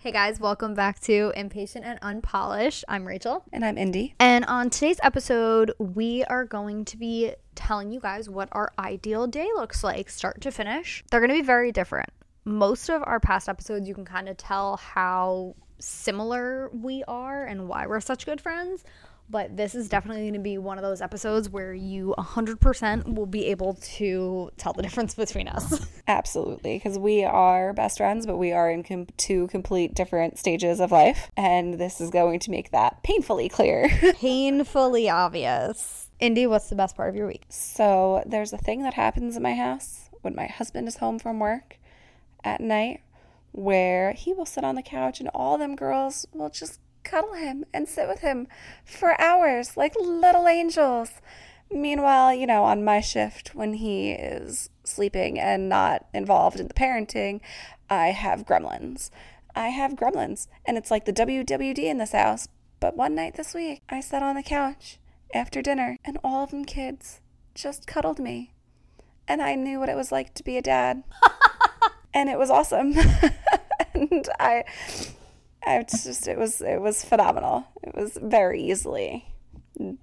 Hey guys, welcome back to Impatient and Unpolished. I'm Rachel. And I'm Indy. And on today's episode, we are going to be telling you guys what our ideal day looks like, start to finish. They're going to be very different. Most of our past episodes, you can kind of tell how similar we are and why we're such good friends but this is definitely going to be one of those episodes where you 100% will be able to tell the difference between us. Absolutely, because we are best friends, but we are in com- two complete different stages of life, and this is going to make that painfully clear. painfully obvious. Indy, what's the best part of your week? So, there's a thing that happens in my house when my husband is home from work at night where he will sit on the couch and all them girls will just cuddle him and sit with him for hours like little angels. Meanwhile, you know, on my shift when he is sleeping and not involved in the parenting, I have gremlins. I have gremlins, and it's like the WWE in this house. But one night this week, I sat on the couch after dinner, and all of them kids just cuddled me. And I knew what it was like to be a dad. and it was awesome. and I it's just it was it was phenomenal. It was very easily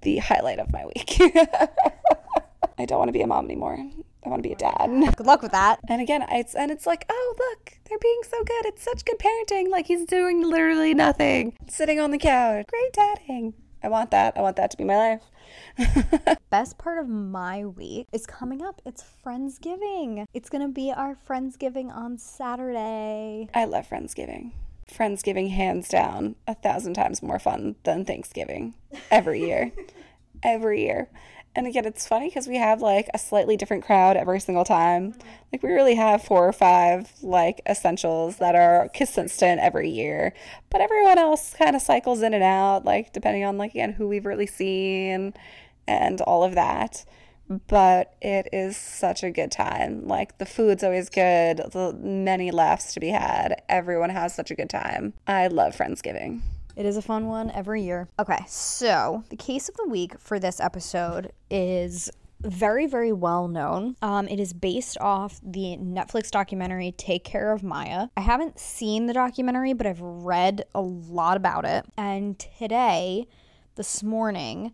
the highlight of my week. I don't want to be a mom anymore. I want to be a dad. Good luck with that. And again, it's and it's like, oh look, they're being so good. It's such good parenting. Like he's doing literally nothing, sitting on the couch. Great dadding. I want that. I want that to be my life. Best part of my week is coming up. It's Friendsgiving. It's gonna be our Friendsgiving on Saturday. I love Friendsgiving. Friendsgiving hands down a thousand times more fun than Thanksgiving every year. every year. And again, it's funny because we have like a slightly different crowd every single time. Mm-hmm. Like we really have four or five like essentials that are consistent every year, but everyone else kind of cycles in and out, like depending on like again who we've really seen and all of that but it is such a good time. Like the food's always good, the many laughs to be had. Everyone has such a good time. I love Friendsgiving. It is a fun one every year. Okay, so the case of the week for this episode is very, very well known. Um, it is based off the Netflix documentary Take Care of Maya. I haven't seen the documentary, but I've read a lot about it. And today, this morning,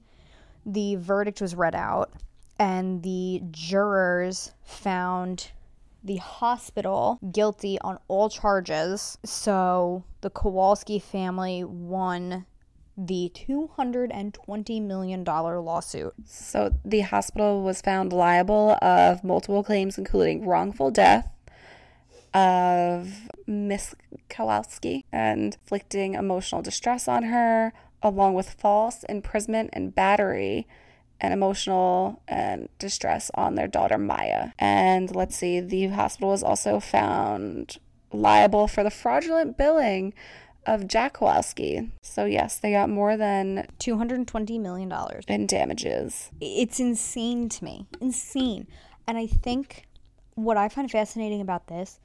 the verdict was read out and the jurors found the hospital guilty on all charges. So the Kowalski family won the $220 million lawsuit. So the hospital was found liable of multiple claims, including wrongful death of Miss Kowalski and inflicting emotional distress on her, along with false imprisonment and battery and emotional and distress on their daughter Maya. And let's see, the hospital was also found liable for the fraudulent billing of Jack Kowalski. So yes, they got more than 220 million dollars in damages. It's insane to me. Insane. And I think what I find fascinating about this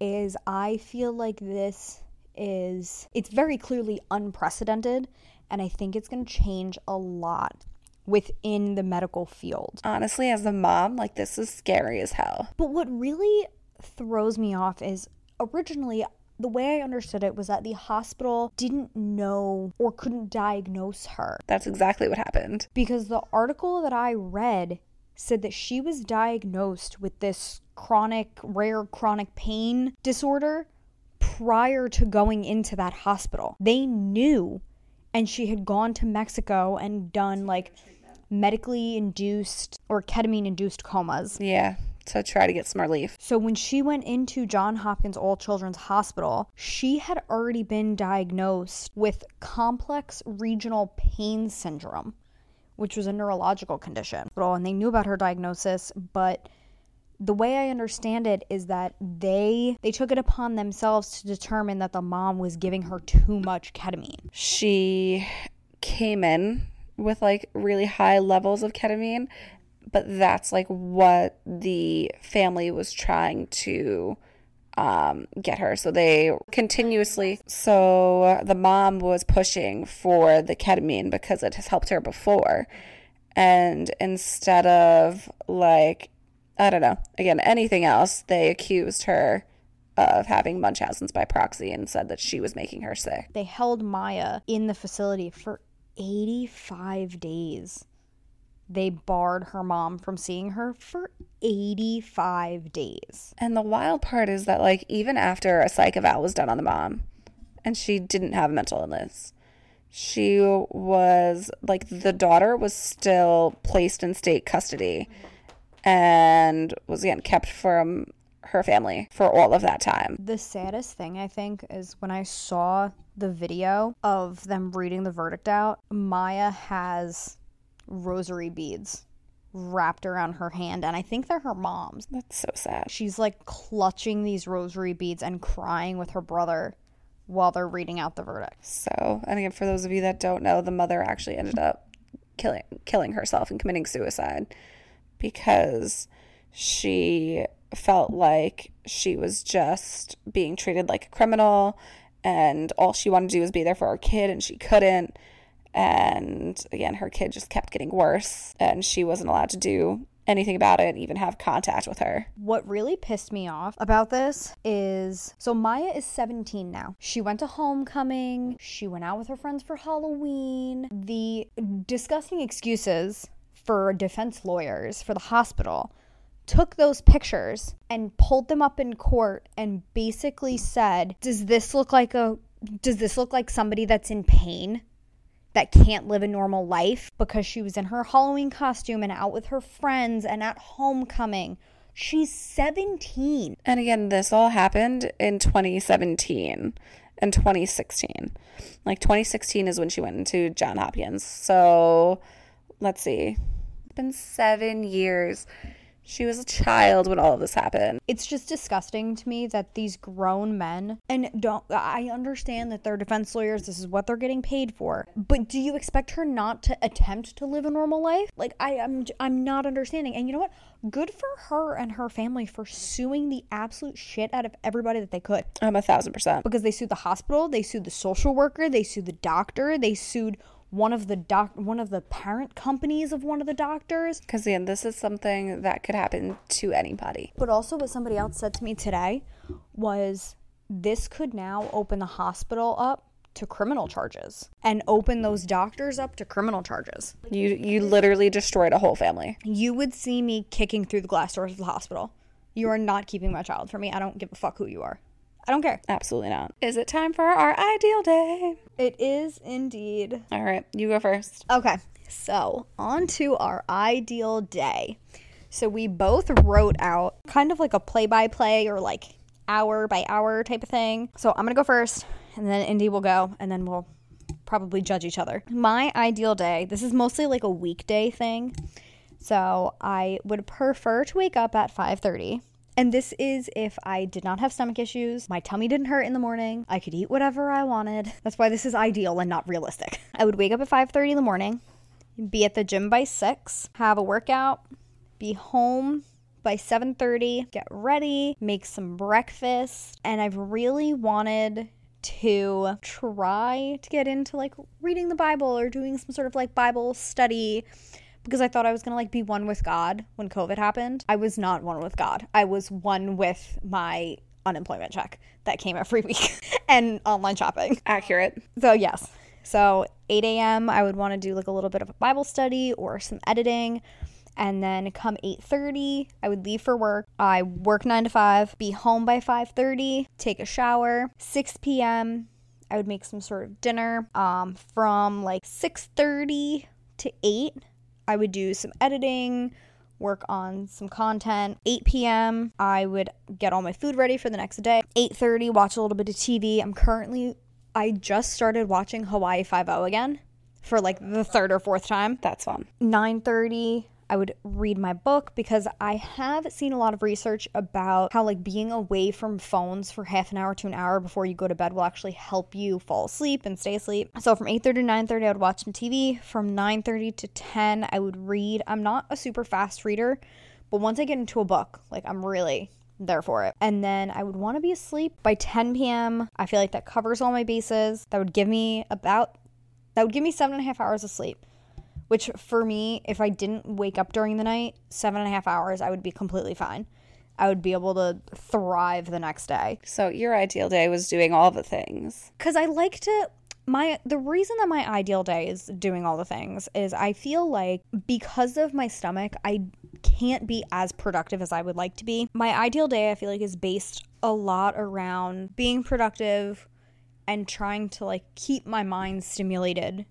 is I feel like this is it's very clearly unprecedented and I think it's going to change a lot within the medical field. Honestly, as a mom, like this is scary as hell. But what really throws me off is originally the way I understood it was that the hospital didn't know or couldn't diagnose her. That's exactly what happened. Because the article that I read said that she was diagnosed with this chronic, rare chronic pain disorder prior to going into that hospital. They knew, and she had gone to Mexico and done like medically induced or ketamine induced comas. Yeah, to try to get some relief. So when she went into John Hopkins All Children's Hospital, she had already been diagnosed with complex regional pain syndrome, which was a neurological condition. And they knew about her diagnosis, but the way I understand it is that they they took it upon themselves to determine that the mom was giving her too much ketamine. She came in with like really high levels of ketamine, but that's like what the family was trying to um, get her. So they continuously, so the mom was pushing for the ketamine because it has helped her before. And instead of like, I don't know, again, anything else, they accused her of having Munchausen's by proxy and said that she was making her sick. They held Maya in the facility for 85 days. They barred her mom from seeing her for 85 days. And the wild part is that, like, even after a psych eval was done on the mom and she didn't have a mental illness, she was like, the daughter was still placed in state custody and was again kept from her family for all of that time. The saddest thing, I think, is when I saw the video of them reading the verdict out, Maya has rosary beads wrapped around her hand, and I think they're her mom's. That's so sad. She's like clutching these rosary beads and crying with her brother while they're reading out the verdict. So, and again, for those of you that don't know, the mother actually ended up killing killing herself and committing suicide because she felt like she was just being treated like a criminal and all she wanted to do was be there for her kid and she couldn't and again her kid just kept getting worse and she wasn't allowed to do anything about it even have contact with her What really pissed me off about this is so Maya is 17 now. She went to homecoming, she went out with her friends for Halloween. The disgusting excuses for defense lawyers for the hospital took those pictures and pulled them up in court and basically said, "Does this look like a does this look like somebody that's in pain?" that can't live a normal life because she was in her Halloween costume and out with her friends and at homecoming. She's 17. and again this all happened in 2017 and 2016 like 2016 is when she went into john hopkins so let's see it's been seven years she was a child when all of this happened It's just disgusting to me that these grown men and don't I understand that they're defense lawyers, this is what they're getting paid for. But do you expect her not to attempt to live a normal life? Like I am I'm not understanding. And you know what? Good for her and her family for suing the absolute shit out of everybody that they could. i'm a thousand percent because they sued the hospital, they sued the social worker, they sued the doctor, they sued one of the doc one of the parent companies of one of the doctors. because again this is something that could happen to anybody But also what somebody else said to me today was this could now open the hospital up to criminal charges and open those doctors up to criminal charges. you you literally destroyed a whole family You would see me kicking through the glass doors of the hospital. You are not keeping my child from me. I don't give a fuck who you are. I don't care. absolutely not is it time for our ideal day It is indeed. all right you go first Okay, so on to our ideal day. So we both wrote out kind of like a play by play or like hour by hour type of thing. So I'm gonna go first, and then Indy will go, and then we'll probably judge each other. My ideal day, this is mostly like a weekday thing. So I would prefer to wake up at 5:30. And this is if I did not have stomach issues, my tummy didn't hurt in the morning, I could eat whatever I wanted. That's why this is ideal and not realistic. I would wake up at 5:30 in the morning, be at the gym by 6, have a workout, be home by 7:30, get ready, make some breakfast, and I've really wanted to try to get into like reading the Bible or doing some sort of like Bible study because I thought I was going to like be one with God when COVID happened. I was not one with God. I was one with my unemployment check that came every week and online shopping. accurate So yes. So 8 a.m. I would want to do like a little bit of a Bible study or some editing. And then come 8:30, I would leave for work. I work 9 to 5, be home by 5:30, take a shower. 6 p.m. I would make some sort of dinner. Um, from like 6:30 to 8, I would do some editing, work on some content. 8 p.m. I would get all my food ready for the next day. 8:30 watch a little bit of TV. I'm currently I just started watching Hawaii 5 again for like the third or fourth time. that's fun 9:30 I would read my book because I have seen a lot of research about how like being away from phones for half an hour to an hour before you go to bed will actually help you fall asleep and stay asleep. So from 8:30 to 9:30 I would watch some TV. From 9:30 to 10 I would read. I'm not a super fast reader, but once I get into a book, like I'm really there for it. And then I would want to be asleep by 10 p.m. I feel like that covers all my bases. That would give me about that would give me seven and a half hours of sleep which for me, if I didn't wake up during the night, seven and a half hours, I would be completely fine. I would be able to thrive the next day. So your ideal day was doing all the things. Cuz I like to my the reason that my ideal day is doing all the things is I feel like because of my stomach, I can't be as productive as I would like to be. My ideal day I feel like is based a lot around being productive and trying to like keep my mind stimulated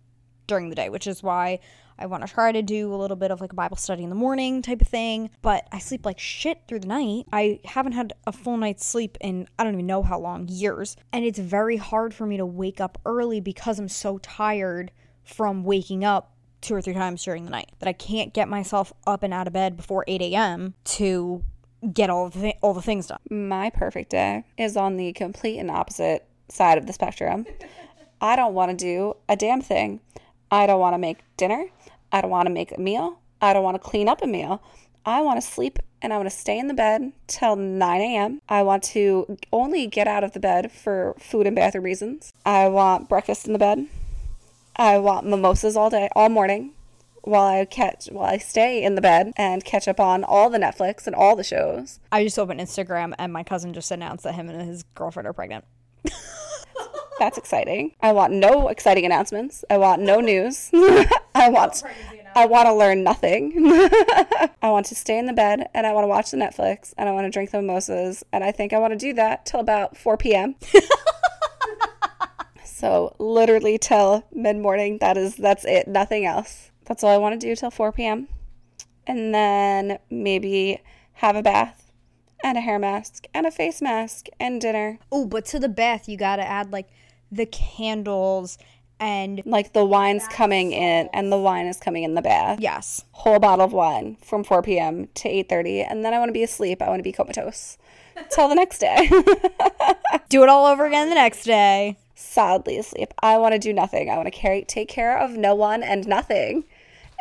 during the day, which is why I want to try to do a little bit of like a Bible study in the morning type of thing, but I sleep like shit through the night. I haven't had a full night's sleep in I don't even know how long, years. And it's very hard for me to wake up early because I'm so tired from waking up two or three times during the night that I can't get myself up and out of bed before 8 a.m. to get all the, all the things done. My perfect day is on the complete and opposite side of the spectrum. I don't want to do a damn thing. I don't want to make dinner. I don't want to make a meal. I don't want to clean up a meal. I want to sleep and I want to stay in the bed till 9 a.m. I want to only get out of the bed for food and bathroom reasons. I want breakfast in the bed. I want mimosas all day, all morning, while I catch, while I stay in the bed and catch up on all the Netflix and all the shows. I just opened Instagram and my cousin just announced that him and his girlfriend are pregnant. That's exciting. I want no exciting announcements. I want no news. I want I want to learn nothing. I want to stay in the bed and I want to watch the Netflix and I want to drink the mimosas and I think I want to do that till about 4 p.m. so literally till mid morning. That is that's it. Nothing else. That's all I want to do till 4 p.m. And then maybe have a bath and a hair mask and a face mask and dinner. Oh, but to the bath, you got to add like the candles and like the wine's coming in and the wine is coming in the bath. Yes. Whole bottle of wine from 4 p.m to 8.30 and then i want to be asleep. I want to be comatose. Till the next day. Do it all over again the next day. Solidly asleep. I want to do nothing. I want to carry take care of no one and nothing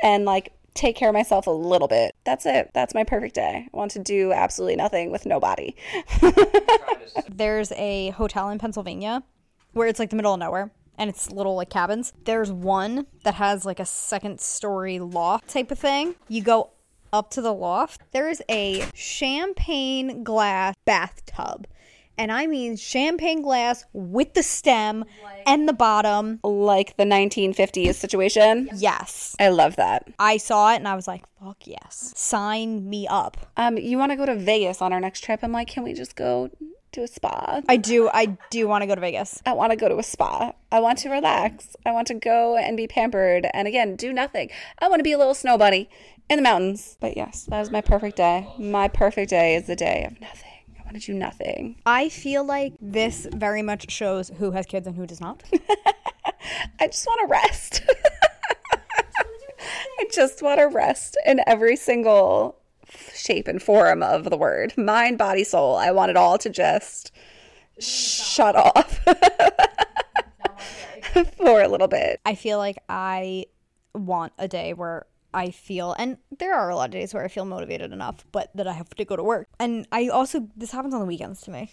and like take care of myself a little bit. That's it. That's my perfect day. I want to do absolutely nothing with nobody. There's a hotel in pennsylvania where it's like the middle of nowhere and it's little like cabins. There's one that has like a second story loft type of thing. You go up to the loft. There's a champagne glass bathtub. And I mean champagne glass with the stem like, and the bottom. Like the 1950s situation? Yes. I love that. I saw it and I was like, fuck yes. Sign me up. Um, you want to go to Vegas on our next trip? I'm like, can we just go to a spa. I do. I do want to go to Vegas. I want to go to a spa. I want to relax. I want to go and be pampered and again, do nothing. I want to be a little snow bunny in the mountains. But yes, that is my perfect day. My perfect day is the day of nothing. I want to do nothing. I feel like this very much shows who has kids and who does not. I just want to rest. I just want to rest in every single shape and form of the word mind, body, soul. I want it all to just shut off for a little bit. I feel like I want a day where I feel, and there are a lot of days where I feel motivated enough, but that I have to go to work. And I also, this happens on the weekends to me.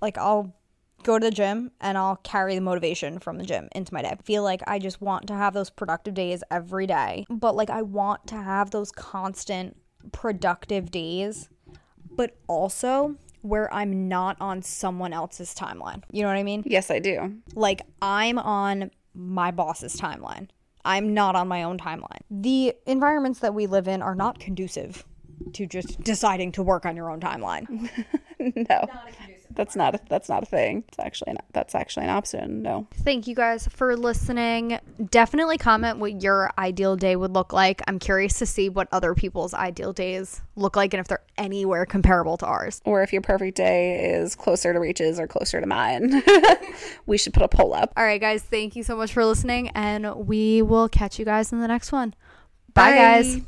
Like, I'll go to the gym and I'll carry the motivation from the gym into my day. I feel like I just want to have those productive days every day, but like, I want to have those constant productive days, but also where I'm not on someone else's timeline. You know what I mean? Yes, I do. Like I'm on my boss's timeline. I'm not on my own timeline. The environments that we live in are not conducive to just deciding to work on your own timeline. no that's not a, that's not a thing. It's actually not, that's actually an option. No. Thank you guys for listening. Definitely comment what your ideal day would look like. I'm curious to see what other people's ideal days look like and if they're anywhere comparable to ours. Or if your perfect day is closer to Reach's or closer to mine. we should put a poll up. All right, guys. Thank you so much for listening, and we will catch you guys in the next one. Bye, Bye. guys.